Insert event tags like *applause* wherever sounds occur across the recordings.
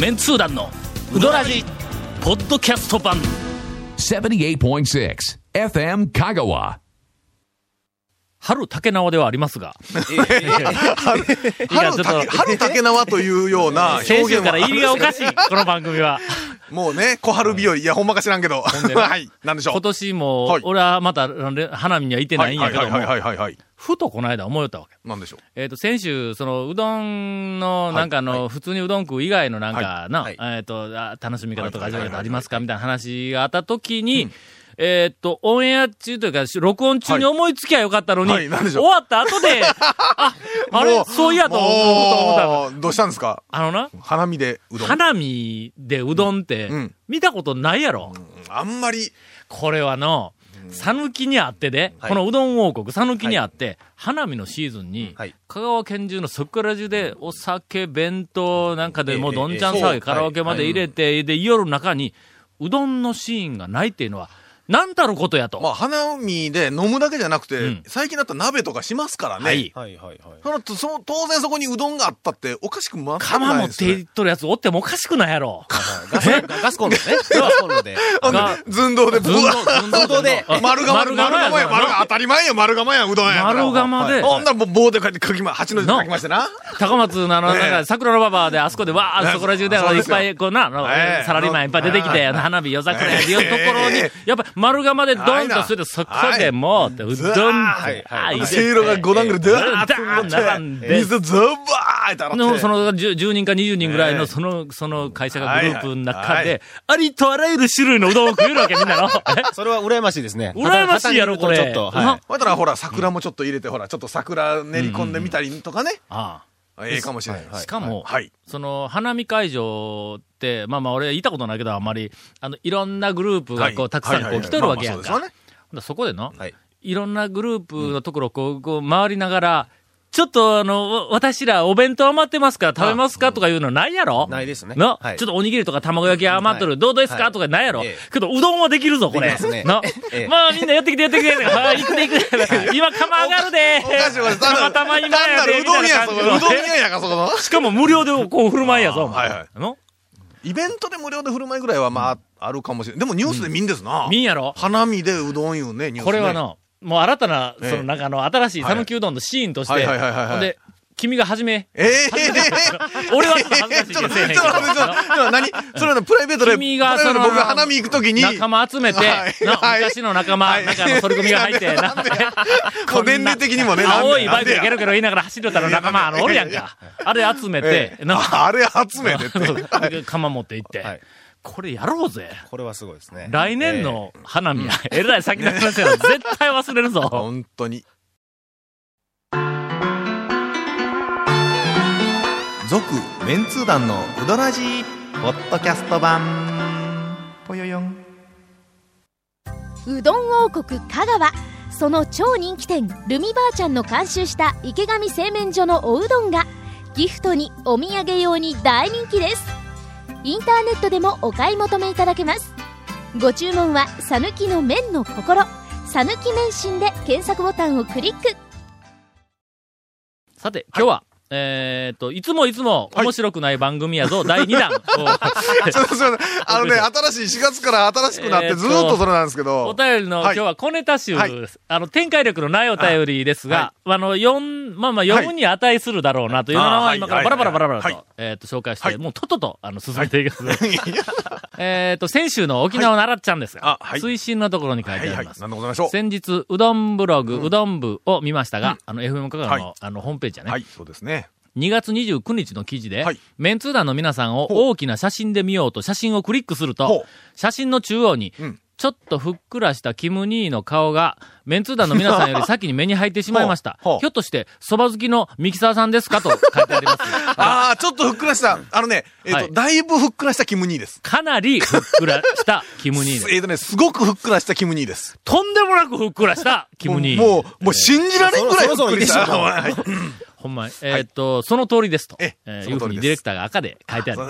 メンツー団のウドラジポッドキャスト版。78.6 FM Kagawa. 春竹縄ではありますが。春ちょっと竹春竹縄というような表先週現はから入りがおかしいこの番組はもうね、小春日和。いや、ほんまか知らんけど。はい。なんでしょう。今年も、はい俺はまたあの花見には行ってないんやけども、はいはいはいはいはい。ふとこの間思いよったわけ。なんでしょう？えっ、と、先週、その、うどんの、なんかあの、普通にうどん食う以外のなんかな、はい。えっ、とあ、楽しみ方とかはい味わい方ありますかみたいな話があった時に、えっ、と、オンエア中というか、録音中に思いつきゃよかったのに、終わった後で、*laughs* あ、あれ？もそういやと思ったどうしたんですか？あのな、花見でうどん。花見でうどんってうん、見たことないやろ。あんまり、これはの、讃岐にあってで、はい。このうどん王国、讃岐にあって、花見のシーズンに、はい。香川県中のそこら中でお酒、弁当なんかでもうええどんちゃん騒ぎ、カラオケまで入れて、で、夜の中に、うどんのシーンがないっていうのは、なんたることやと。まあ、花見で飲むだけじゃなくて、うん最近だったら鍋とかしますからね。はい。はいはいはい。そのその当然そこにうどんがあったって、おかしく全くないです釜持っていっとるやつおってもおかしくないやろ。ガスガスコンロね。ガスコンロで。寸胴で、ぶわ寸胴であ *laughs* 丸釜、丸釜や、丸当たり前や、丸釜や、うどんや。丸釜でほんならもう棒で書いて書きま、八の字で書きましてな。高松のあの、ええなんか、桜の馬場で、あそこでわー、ええそこら中で、いっぱい、こうな、サラリーマンいっぱい出てきて、花火、夜桜やっていうところにええ、やっぱり丸釜でドンとすると、そこでもう、うどん、はいあーせいろが5段ぐらい、ダーン並んで、水ザバーって洗の、って。その 10, 10人か20人ぐらいの、ええその、その会社がグループの中はいはいで、ありとあらゆる種類のうどんを食えるわけ、みんなの。えそれは羨ましいですね。羨ましいやろ、これ。ちょっと、はい。ほらほら、桜もちょっと入れて、ほら、ちょっと桜練り込んでみたりとかね。あええかもしれない。あしかも、はい。その、花見会場って、まあまあ俺言ったことないけど、あんまり、あの、いろんなグループがこう、たくさんこう来とるわけやんか。そこでの、はい。いろんなグループのところをこう、こう回りながら、ちょっとあの、わ私らお弁当余ってますから食べますか？とかいうのないやろ？ないですね。の、はい。ちょっとおにぎりとか卵焼き余っとる。どうですか、はいとかないやろ、ええ。けど、うどんはできるぞ、これ。できますね。の、ええ。まあみんなやってきてやってきて。*laughs* はい、行くで行く。で。*laughs* 今釜上がるで。たまたま今やで。うどん屋、うどん屋やか、そこの。しかも無料でこう振る舞いやぞ、お前はいはい。の？イベントで無料で振る舞いぐらいは、まあ、あるかもしれない。でもニュースで見んですな。みんやろ？花見でうどんいうね、ニュースね。これは、の、もう新たな、ええそのなんかあの、新しい讃岐うどんのシーンとして、で、君が始め、ええ *laughs* 俺はちょっと恥ずかしいちょっと待って、ちょっと待って、ちょっと何？それのプライベートで、君が僕が花見行くときに、仲間集めて、昔の仲間、はい。なんかあの、反り込みが入って、なこう年齢的にもね、青いバイクでゲロゲロ言いながら走るたら仲間、あの、おるやんか。あれ集めて。あ *laughs* あれ集めて。*laughs* 釜持って行って。はい、これやろうぜ。これはすごいですね。来年の花見や、えらい先の話やろ。*laughs* 絶対忘れるぞ。本当に。続メンツー団のウドラジーポッドキャスト版ぽよよんうどん王国香川その超人気店ルミばあちゃんの監修した池上製麺所のおうどんがギフトにお土産用に大人気ですインターネットでもお買い求めいただけます。ご注文は「さぬきの麺の心」「さぬき麺心」で検索ボタンをクリック。さて、今日は、えーっと、いつもいつも面白くない番組やぞ、*laughs* 第2弾を。すいません。あのね、*laughs* 新しい、4月から新しくなって、ずーっとそれなんですけおど。便りの、はい。今日は小ネタ集、はい。あの、展開力のないお便りですが、あの、4、まあまあ、読むに値するだろうなというのは、今からバラバラバラバラと、はい。はい。えーっと、紹介して、はい。もうとっとと、あの、進めていきます。*laughs* えーっと、先週の沖縄のあらっちゃんですが、推進のところに書いはいはい。てあります。なんでございましょう。先日、うどんブログ、うどん部を見ましたが、うん。あの、FM 香川の、はい。あの、ホームページやね。はい、そうですね。2月29日の記事で、はいメンツー団の皆さんを大きな写真で見ようと写真をクリックすると写真の中央にうん、ちょっとふっくらしたキム兄の顔が、メンツー団の皆さんより先に目に入ってしまいました。*laughs* ひょっとして、蕎麦好きのミキサーさんですかと書いてあります。*laughs* ああ、ちょっとふっくらした、あのね、えっはいと、だいぶふっくらしたキム兄です。かなりふっくらしたキム兄です。*laughs* えっとね、すごくふっくらしたキム兄です。とんでもなくふっくらしたキム兄。もう、もう信じられんぐらいふっくりした。ほんまに、えーっと、その通りですと、えいうふうにディレクターが赤で書いてある。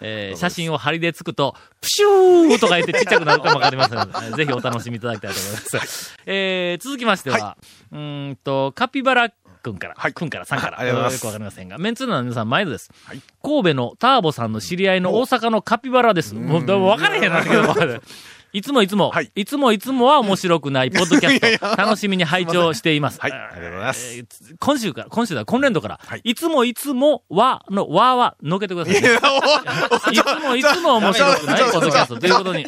えー *laughs* 写真を針でつくと、プシューとか言ってちっちゃくなるかもわかりませんので、え *laughs* ーぜひお楽しみいただきたいと思います。えー続きましては、うーんと、カピバラ君から、はい。君からさんから、よくわかりませんが、メンツー団の皆さん、毎度です。はい。神戸のターボさんの知り合いの大阪のカピバラです。もう、でも分からへんなんだけど、いつもいつも、はいいつもいつもは面白くない *laughs* ポッドキャスト、楽しみに拝聴しています。はいありがとうございますえー今週から、今週だ、今年度から、はいい、つもいつもはの、はは、のけてくださいね。い *laughs* つもいつも面白くないポッドキャストということに。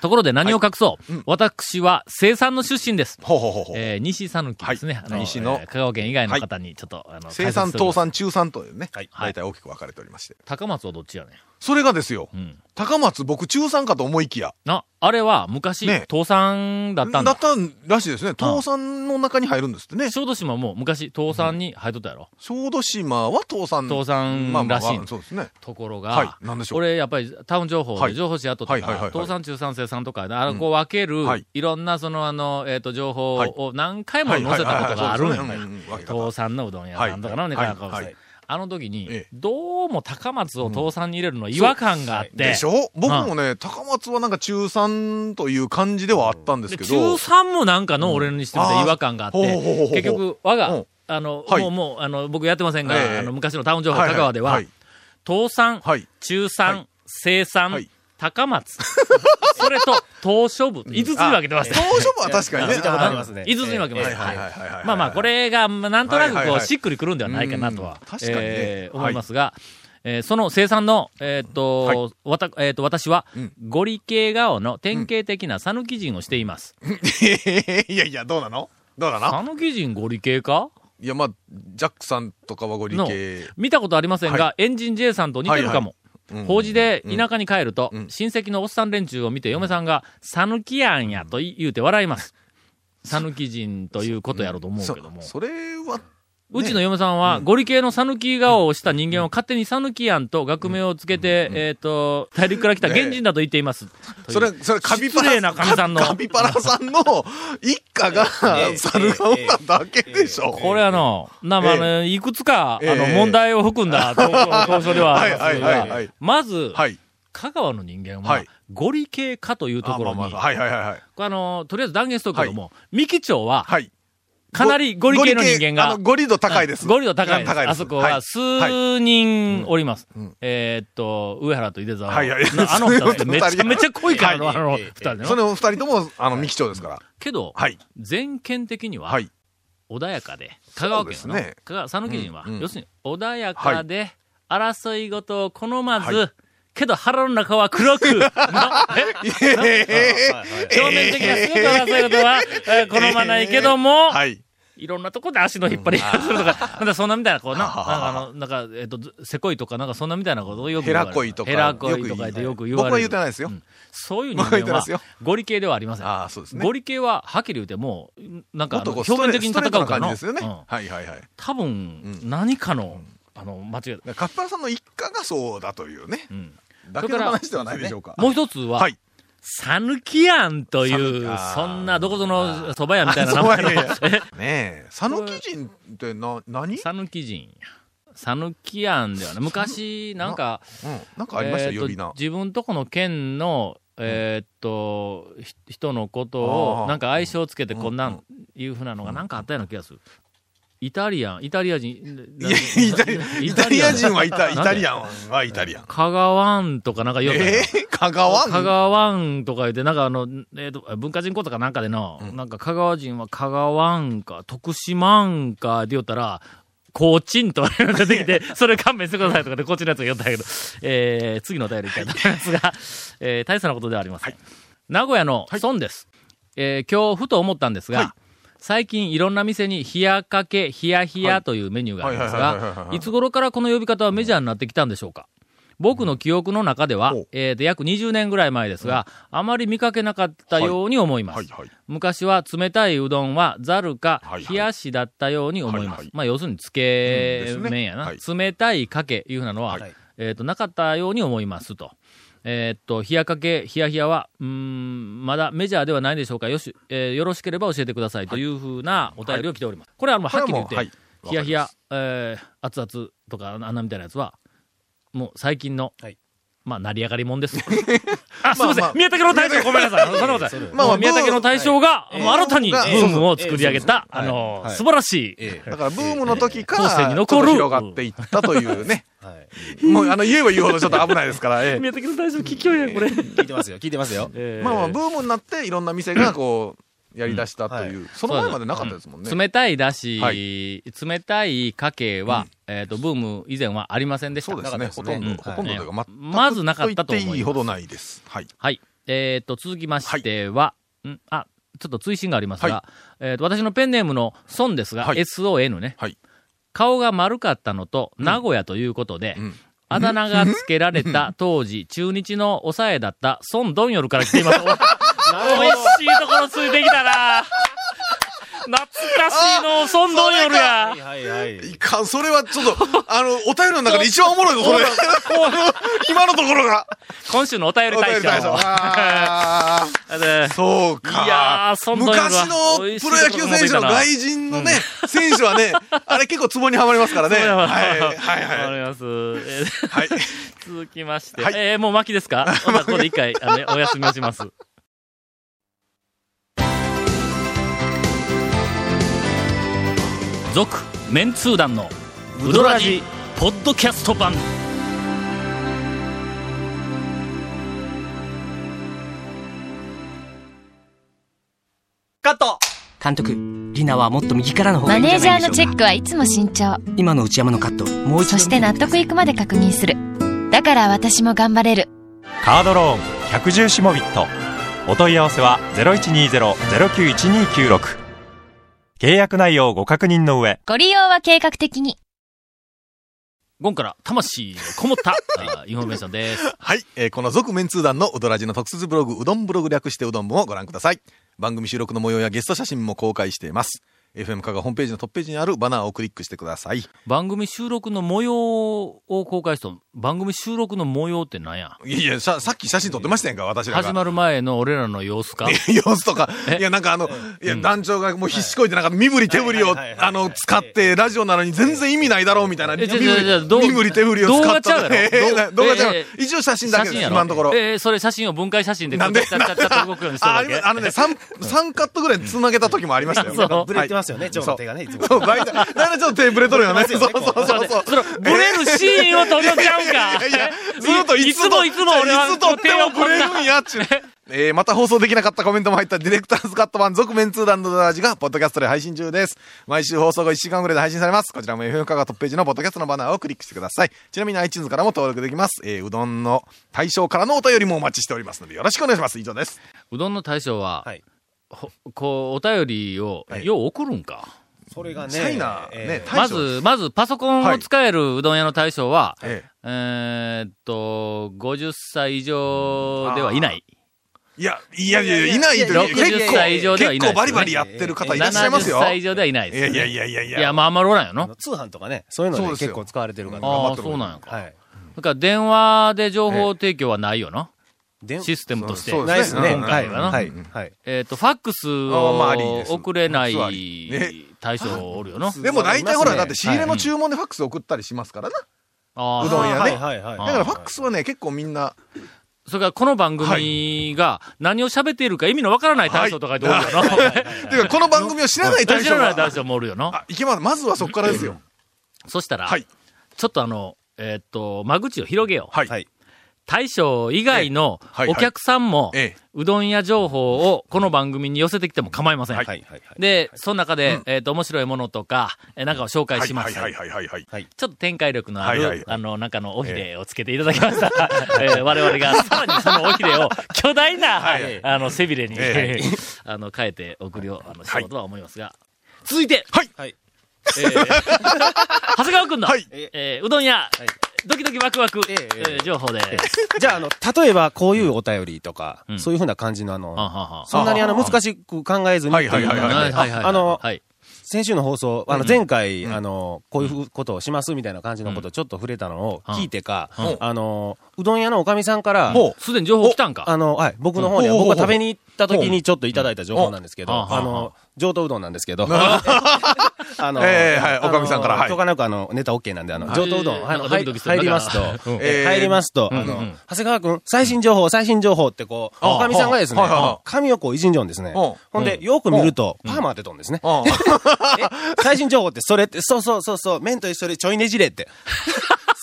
ところで何を隠そう、私は生産の出身です。ほうほうほうほう。えー西讃岐ですね。あの西のえー香川県以外の方にちょっと、あの、生産、倒産、中産というね、はい大体大きく分かれておりまして。高松はどっちやねそれがですよ、ん。うん。高松僕中産かと思いきや、あ、あれは昔、ね倒産だったんだ。だったらしいですね。倒産の中に入るんですってね。小豆島も昔倒産に入っとったやろ。小豆島は倒産。倒産らしいまあそうですね。ところが、はいなんでしょう俺やっぱりタウン情報はいで情報誌やっとったから、はいはいはいはい倒産中産生産とか、あの、こう分ける、はいい、ろんなそのあの、えっ、と、情報はいを何回も載せたことがあるんや倒産のうどん屋さんとかのはいね、なんかはいはいあの時に、ええ。どうも高松を倒産に入れるの違和感があって、でしょ？僕もね、高松はなんか中産という感じではあったんですでけど。中産もなんかの俺にしてみたら違和感があって、結局、我が、うん。あの、はい。もう、もう、あの、僕やってませんが、ええ。あの、昔のタウン情報、はい香川では、はい。倒産、はい。中産、はい。生産、はい高松、*laughs* それと、東書部、5つに分けてました。当初は確かにね。見たことありますね。5つに分けました。はいはいはいはいはい。まあまあ、これが、まあなんとなくこう、はいはいはいしっくりくるんではないかなとはうん、確かに思いますが、えーその生産の、えーっと、はいわた、えーっと、私はうん、ゴリ系顔の典型的な讃岐人をしています。*laughs* いやいや、どうなの？どうなの？讃岐人ゴリ系か？いや、まあ、ジャックさんとかはご理系。見たことありませんが、はエンジン J さんと似てるかも。うん法事で田舎に帰ると、うん親戚のおっさん連中を見て嫁さんが、讃岐やんやと言うて笑います。讃岐人ということやろうと思うけども。そそれは、うちの嫁さんは、ゴリ系の讃岐顔をした人間を勝手に讃岐やんと学名をつけて、えっ、と、大陸から来た原人だと言っています。それ、それ、カピパラ、な神さんの。カピパラさんの一家が、猿顔なだけでしょ。これあの、な、まあ、いくつか、ええあの、問題を含んだ投稿書ではありますはいはいはいまず、はい。香川の人間は、はい。ゴリ系かというところに、あまあまあはいはいはいはい。これあの、とりあえず断言しとくけども、三木町は、はい。かなりゴリ系の人間があの、ゴリ度高いです。ゴリ度高いです。あそこは数人おります。えーっと、上原と井出沢。はいはいなあの二人めちゃめちゃ濃いからの、はいあの二人ね。その二人とも、あの、三木町ですから。けど、はい。全県的にははい。穏やかで、香川県の、そうですね香川、讃岐人は、要するに穏やかで、争い事を好まず、はけど腹の中は黒く、表面的にすごく争い事は、えー好まないけども、はい。いろんなとこで足の引っ張り合いするとか、*laughs* なんかそんなみたいな、こうな、なんかあの、なんか、えっ、と、せこいとか、なんかそんなみたいなことをよくヘ言われるラ恋とか。ヘラ恋とか言ってよく言われる。僕は言ってないですよ。そういう人間はゴリ系ではありません。ああ、そうですね。ゴリ系は、はっきり言うてもう、なんか表面的に戦うから。感じですよね。うんはいはいはい。多分、何かの、あの、間違い。カッパラさんの一家がそうだというね。んだけの話ではないでしょうか。もう一つは、はい。さぬきやんというそんなどこぞの蕎麦屋みたいな名前の *laughs* ねえ、讃岐人ってな、何？さぬき人。や。さぬきやんではね、昔、なんか、うん。なんかありました呼び名。自分とこの県の、えーっと、ひ人のことを、なんか愛称つけてこんなうんん、いうふうなのがなんかあったような気がする。イタリアン、イタリア人。イタリイタリア人。はいた、イタリアンはイタリアン。香川んとかなんか言おったよえー、香川香川んとか言って、なんかあの、えーと、文化人講座かなんかでの、なんか香川人は香川んか、徳島んかって言ったら、コーチンと出てきて、*laughs* それ勘弁してくださいとかで、こっちのやつが言ったけど、えー、次のお便りいきたいと思いますが、えー、大層なことではありません。名古屋の孫です。えー、今日ふと思ったんですが、はい最近いろんな店に冷やかけ、冷や冷やというメニューがありますが、いいつ頃からこの呼び方はメジャーになってきたんでしょうか？僕の記憶の中ではえーと、約20年ぐらい前ですが、あまり見かけなかったように思います。昔は冷たいうどんはざるか冷やしだったように思います。まあ要するにつけ麺やな、冷たいかけいうふうなのは、はい。えっ、と、なかったように思いますと。えっ、と、冷やかけ、冷や冷やは、うーん、まだメジャーではないでしょうか。よし、えーよろしければ教えてくださいとい。うふうなお便りを来ております。これはもうはっきり言って、冷や冷や、えー、熱々とかあんなみたいなやつは、もう最近の、はいまあ、成り上がりもんです。*laughs* あ、すいません。まあ宮武の大将、*laughs* ごめんなさい。そんなことない。まあ宮武の大将が、ええもう新たにブがームを作り上げた、ええあの、はい素晴らしい、ええだからブームの時から、後世にちょっ残ると広がっていったというね。はい。もう、あの、言えば言うほどちょっと危ないですから、ええ宮武の大将、聞きようや、これ。聞いてますよ、聞いてますよ。*laughs* ええまあまあ、ブームになって、いろんな店がこう、やり出したという、その前までなかったですもんね。冷たいだし、は冷たいかけは、えっ、と、ブーム以前はありませんでした。そうですね。すねほとんど、ほとんどというか、全くまずなかったと思いますいいほどないです。はい。はい。えっ、と、続きましては、ん？あ、ちょっと追伸がありますが、はえっ、と、私のペンネームのソンですが、はい SON ね。はい顔が丸かったのと、名古屋ということで、うんあだ名が付けられた *laughs* 当時、中日の抑えだった孫ドンヨルから来ています。お美味 *laughs* しいところついてきたな懐かしいの、孫ドンヨルやはいはいはい。いかん、それはちょっと、あの、お便りの中で一番おもろいぞ、それ。*laughs* 今のところが。今週のお便り大賞。*laughs* そうか。いやー昔のプロ野球選手の外人のね、選手はね、あれ結構ツボにはまりますからね。そうやわはい、はい、わはい。かります。えーはい。*laughs* 続きまして、はいえーもう巻きですか？ここで一回、あの、お休みをします。続、メンツー団の、ウドラジ、ポッドキャスト版。カット監督、リナはもっと右からの方がいいマネージャーのチェックはいつも慎重。今の内山のカット、もう一度。そして納得いくまで確認する。だから私も頑張れる。カードローン110シモビットお問い合わせは0120-091296契約内容をご確認の上ご利用は計画的に。ゴンから魂のこもった、*laughs* あインフォメーションです。はい。えーこの続メンツー団のうどらじの特設ブログ、うどんブログ略してうどん部をご覧ください。番組収録の模様やゲスト写真も公開しています。FM カがホームページのトップページにあるバナーをクリックしてください。番組収録の模様を公開した番組収録の模様って何や？いやいや、ささっき写真撮ってましたやんか、私らが。始まる前の俺らの様子か？*laughs* 様子とか *laughs* え？いや、なんかあの、いや、団長がもう必死こいて、なんか身振り手振りを、あの、使って、ラジオなのに全然意味ないだろうみたいな。身振り身振り手振りを使った。動画ちゃうやろ？*laughs* えー動画ちゃう？ええ一応写真だけで今のところ。えーそれ写真を分解写真で、なんでちゃっちゃっちゃっと動くようにしたあだけ？あのね、3、三カットぐらい繋げた時もありましたよ。そうブレてますよね、ちょうど手がね、いつも。そう、大体、大体ちょっと手ぶれとるよね。そうそうそうそう。その、ブレるシーンを撮るのちゃうんかいやいや、ずっといつもいつも俺はいつ撮ってもブレるんやっちゅう。えー、また放送できなかったコメントも入ったディレクターズカット版続面通談のドラジがポッドキャストで配信中です。毎週放送後1週間ぐらいで配信されます。こちらも FM カがトップページのポッドキャストのバナーをクリックしてください。ちなみに iTunes からも登録できます。えー、うどんの対象からのお便りもお待ちしておりますのでよろしくお願いします。以上です。うどんの大将は、はいほこう、お便りを、はいよう送るんか。それがね、チャイまず、まず、パソコンを使えるうどん屋の大将は、ええーっと、50歳以上ではいない。えいや、いやいやいや、いないという60歳以上ではいない結構バリバリやってる方いらっしゃいますよ。70歳以上ではいないです、いやいやいやいやいや。いや、まあ、あんまりおらんよの。あの通販とかね、そういうので結構使われてるから。ああ、頑張ってるそうなんやか。はい。だから、電話で情報提供はないよな。でシステムとして。そうないですね。今回はな。はい。はい。えっ、と、ファックスを送れない対象おるよな。でも大体ほら、はいだって仕入れの注文でファックス送ったりしますからな。ああうどん屋いはいはい。あだからファックスはね、結構みんな、それからこの番組が何を喋っているか意味のわからない対象とか言っておるよな。ていうかこの番組を知らない対知象が。らない対象もおるよな。あ、いけます。まずはそこからですよ。そしたら、はい。ちょっとあの、えっ、と、間口を広げよう。はい。はい。大将以外のお客さんも、ええ。うどん屋情報をこの番組に寄せてきても構いません。はい。はい。はい。で、その中で、えっ、と、面白いものとか、えなんかを紹介します。はいはいはいはいはい。ちょっと展開力のある、はいはいはいあの、中の尾ひれをつけていただきました。*laughs* えー我々がさらにその尾ひれを巨大な、はいあの、背びれに、え *laughs* あの、変えて送るよう、あの、しようとは思いますが。続いて、はい。はい。えー長谷川くんの、はいえーうどん屋、ドキドキワクワク、えええー情報です。*laughs* じゃあ、あの、例えばこういうお便りとかうん、そういうふうな感じのあの、ははは。そんなにあの、難しく考えずにっていうはいはいはいはい。はいはい。あの、はい。先週の放送、あの、前回、うん。あの、こういうことをしますみたいな感じのことをちょっと触れたのを聞いてかうん、あの、うどん屋のおかみさんから、ほすでに情報来たんか？あの、はい、僕の方には、うん。僕が食べに行った時にちょっといただいた情報なんですけど、うん。あの、上等うどんなんですけど、*laughs* あの、ええはいおかみさんから。はい。とかなくあの、ネタ OK なんで、あの、上等うどん、あの、入りますと、入りますと、あの、うん長谷川くん、最新情報、最新情報ってこう、あおかみさんがですね髪をこういじんじょんですね。うん。ほんで、よく見ると、パーマ当てとんですね。*laughs* 最新情報ってそれって、そうそうそうそう、麺と一緒でちょいねじれって。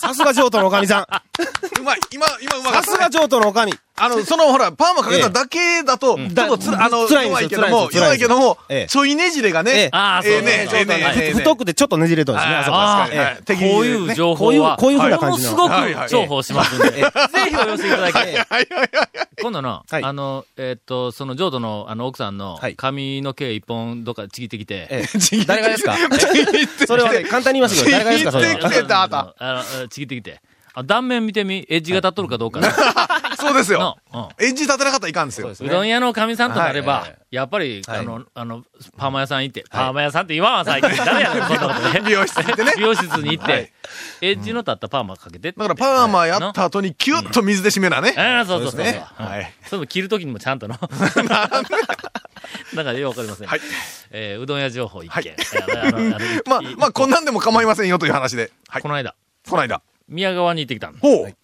さすが上等のおかみさん。*laughs* うまい。今、今うまかったね。さすが上等のおかみ。あの、そのほら、パーマかけただけだと、ちょっとつら、あの、弱いけども、弱いけどもええ、ちょいねじれがえねえ、ああ、そうええね、ええね、ええね。太くてちょっとねじれとんですね、あそこ。あ確かにこういう情報は、こういうこういう風な感じの。ものすごく重宝しますんで、ぜひお寄せいただきたい。はいはいはい。今度の、はい。あの、えっと、その浄土の、あの、奥さんのはい。髪の毛一本どっかちぎってきて、ええ。誰がですか？それはね、簡単に言いますけど、誰がですか、それちぎっては。ちぎってきて。あ断面見てみ、エッジが立っとるかどうかな。*laughs* *laughs* そうですよの。うんエッジ立てなかったらいかんですよ。うどん屋のかみさんとなれば、はいやっぱり、はいあの、あの、パーマ屋さん行って、パーマ屋さんって言わんわ、最近。*laughs* 誰やねん、そんなことね。美容室行ってね美容室に行って、はいエッジの立ったパーマかけて。だからパーマやった後にキュッと水で締めなね。ああ、そうそうそうはいそれも切るときにもちゃんとの。*laughs* なんかよくわかりません。はいえーうどん屋情報一件。まあ、まあ、こんなんでも構いませんよという話で。はい。この間、この間。宮川に行ってきたの。ほう。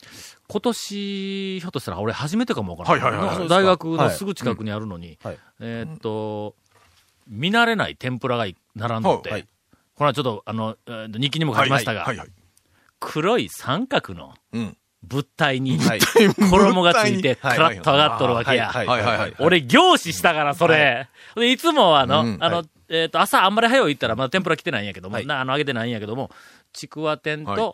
今年、ひょっとしたら俺初めてかもわからない。はいはいはい。はい大学のすぐ近くにあるのに、はい。えーっと、見慣れない天ぷらが並んどって、はいこれはちょっと、あの、えー日記にも書きましたが、はいはい。黒い三角のうん。物体にはい衣がついて、はいカラッと上がっとるわけや。はいはいはいはい。俺、凝視したから、それ。で、いつもあの、うんあの、えっ、と、朝あんまり早う行ったら、まだ天ぷら来てないんやけども、はい。なあの、揚げてないんやけども、ちくわ天と、はい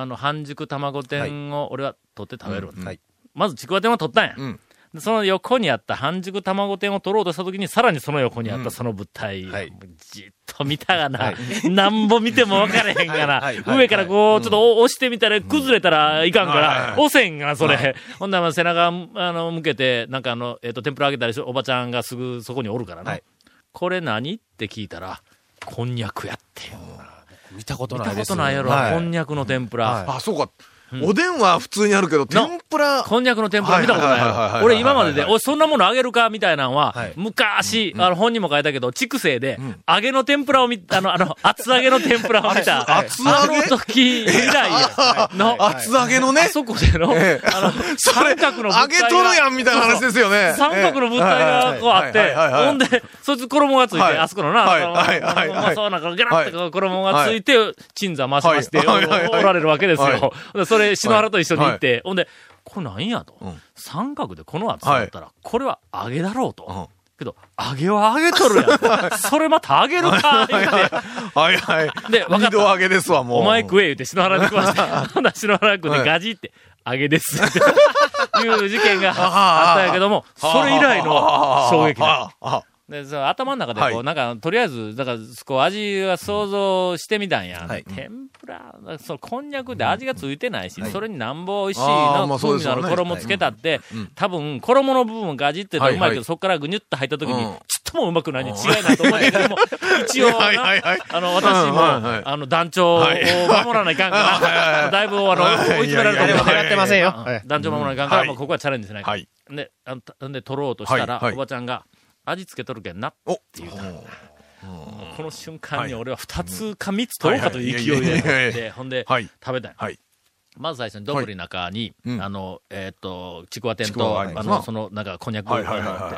あの、半熟卵天を俺は取って食べる。うんはい。まずちくわ天は取ったんや。うん。でその横にあった半熟卵天を取ろうとしたときに、さらにその横にあったその物体、はい。もうじっと見たがな、はい。*laughs* なんぼ見ても分からへんがな、はい。はい。上からこう、ちょっと押してみたら崩れたらいかんから、はい。はい。押せんが、それ。ほんなら背中、あの、向けて、なんかあの、えっ、と、天ぷら揚げたりしおばちゃんがすぐそこにおるからな。はい。これ何？って聞いたら、こんにゃくやって。よ。見たこと見たないです。ことないやろ、はいこんにゃくの天ぷら。はいあ、そうか。おでんは普通にあるけど、天ぷら。こんにゃくの天ぷら見たことない。俺今までで、おい、そんなものあげるか？みたいなのははい、昔、あの、本にも書いたけど、畜生で、揚げの天ぷらを見、あの、あの、厚揚げの天ぷらを見た。厚厚揚げ？あの時以来や。の、厚揚げのね？あ。そこでの、ええ。あの、*laughs* 三角の物揚げ体がとるやんみたいな話ですよね。三角の物体がこうあってほんで、そいつ衣がついて、はい。あそこのな、はい。あのはい。はい。はい。まあそうなんか、ゲラッと衣がついて、鎮座回しまして、おられるわけですはい。よ。でそれ、篠原と一緒に行っはて、ほんで、これなんやと？ん。三角でこの厚さだったら、これは揚げだろううん。と。けど、揚げは揚げとるやん。それまた揚げるか、言うて。はい。はい。でわかった。揚げですわ、もう。お前食え言うて篠原に。食わして、ほんなら篠原君でガジって、揚げです。っ *laughs* ていう事件があったんやけども、それ以来の衝撃だ。で、その頭の中でこう、はい。なんか、とりあえず、だから、こう、味は想像してみたんや。はい。天ぷら、その、こんにゃくで味がついてないし、それになんぼ美味しいあーの、まあそうですよね。風味のある衣つけたって、うん多分、衣の部分ガジってうまいけど、はいはいそこからぐにゅっと入った時に、うん。ちっともうまくないに違いないと思うんだけども、一応な、*laughs* はいはいはい。あの、私も、うんはいはい。あの、団長を守らないかんから、だいぶ、あの、はい追い詰められたい。やいやいや狙ってませんよ。団長守らないかんから、はい。もうここはチャレンジしない。かんはい。で、あのたんで、取ろうとしたら、はいはい。おばちゃんが、味付けとるけんなっおて言うた。この瞬間に俺は二つか三つ取ろうかという勢いではいはい。いやいやいやいで、ほんで、はい。食べたんよ。はい。まず最初に丼の中に、うん。あの、えっ、と、ちくわ天と、があの、その、なんか、こんにゃく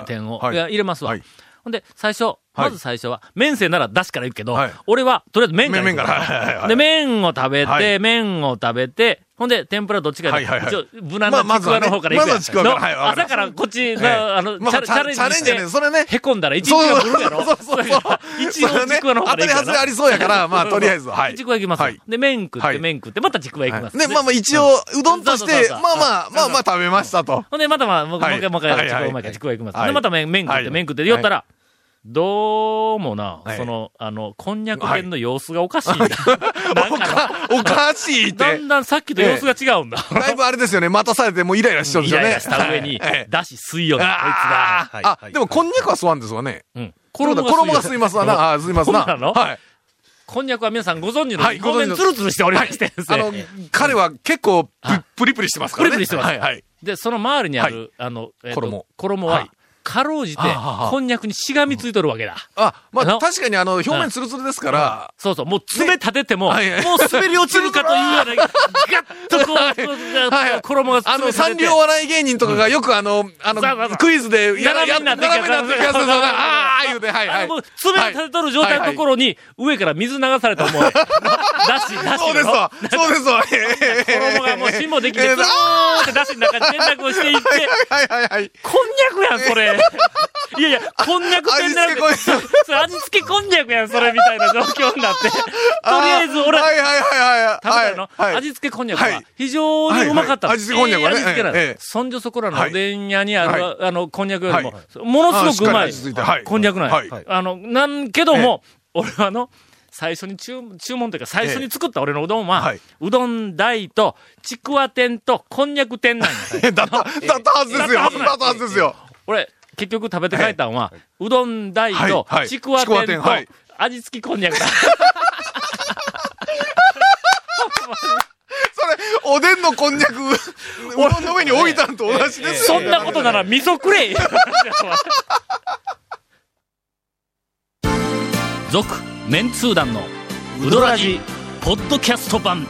天を、はい。いや入れますわ。はい。ほんで、最初、まず最初は、麺線なら出汁からいくけど、はい。俺は、とりあえず麺から麺から。で、麺を食べて、はい。麺を食べて、ほんで、天ぷらどっちかで、はいはいはい。一応、無難なちくわの方から行くやん。朝からこっちあの、まあチャレンジしてそれね。へこんだら一日が来るやろ。そうそうそう一応ちくわの方当たりから行くやろ。外れありそうやから、まあ、とりあえず、はい。ちくわ行きますで、麺食って、はい。麺食って、またちくわ行きます。ね、まあまあ一応、うどんとして、まあまあ、まあまあ食べましたと。ほんで、またまあ、もう一回、もう一回、うまいから、ちくわ行きます。はい。で、また麺、麺食って、はい。麺食って、酔ったら、どうもなは、いその、あの、こんにゃく店の様子がおかしいんだ。*laughs* なんかおか、*laughs* おかしいって。だんだんさっきと様子が違うんだ。*laughs* だいぶあれですよね、待たされてもうイライラしちゃうんですよね。イライラした上にええ、だし吸いよんだ、こいつあが。ーあ、でもこんにゃくは吸わんですわね。うん。衣が吸いますわな。あー吸いますな。そうなの？はい。こんにゃくは皆さんご存知の、はいご存知のツルツルしておりましてあのね。、彼は結構プ、プリプリしてますからね。プリプリしてますはいはい。で、その周りにある、あの、えっと衣衣ははいかろうじてこんにゃくにしがみついとるわけだ。あ、まあ確かにあの、表面ツルツルですから、そうそう、もう爪立てても、もう滑り落ちるかというような、*laughs* ガッとこう、衣があの、三両笑い芸人とかがよくあの、あのクイズで、や斜めになってきたああ、言うて、はいはい。もう、爪を立てとる状態のところに、上から水流されたもう、だし、だしそうですわ。そうですわ。*laughs* 衣がもう辛抱できて、えーずー。ってだしの中に転落をしていって、*laughs* はいはいはい。こんにゃくやん、それ。*laughs* いやいや、こんにゃく転落味付けこんにゃくそれ味付けこんにゃくやん、それみたいな状況になって。*laughs* とりあえず俺、はいはいはいはい。食べたの、はい。味付けこんにゃくは。はい。非常にうまかった。の。はいはい。味付けこんにゃくはね。ええ味付けなのええええそんじょそこらのおでん屋にある、はあの、こんにゃくよりも、はい。ものすごくうまい。こんにゃくなんや、はい。あの、なんけども、俺はあの、最初に注注文というか、最初に作った俺のうどんは、はい。うどん大と、ちくわ天とこんにゃく天なんや。*laughs* だった、だったはずですよ。だったはずですよ。俺、結局食べて帰ったんは、うどん大とちくわ天と天はい味付きこんにゃくだ。*laughs* それ、おでんのこんにゃく、うどんの上に置いたんと同じですよ。そんなことなら味噌くれ *laughs* 続、メンツー団のウドラジ、ポッドキャスト版。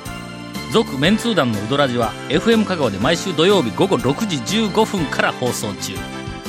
続、メンツー団のウドラジは、FM 香川で毎週土曜日午後6時15分から放送中。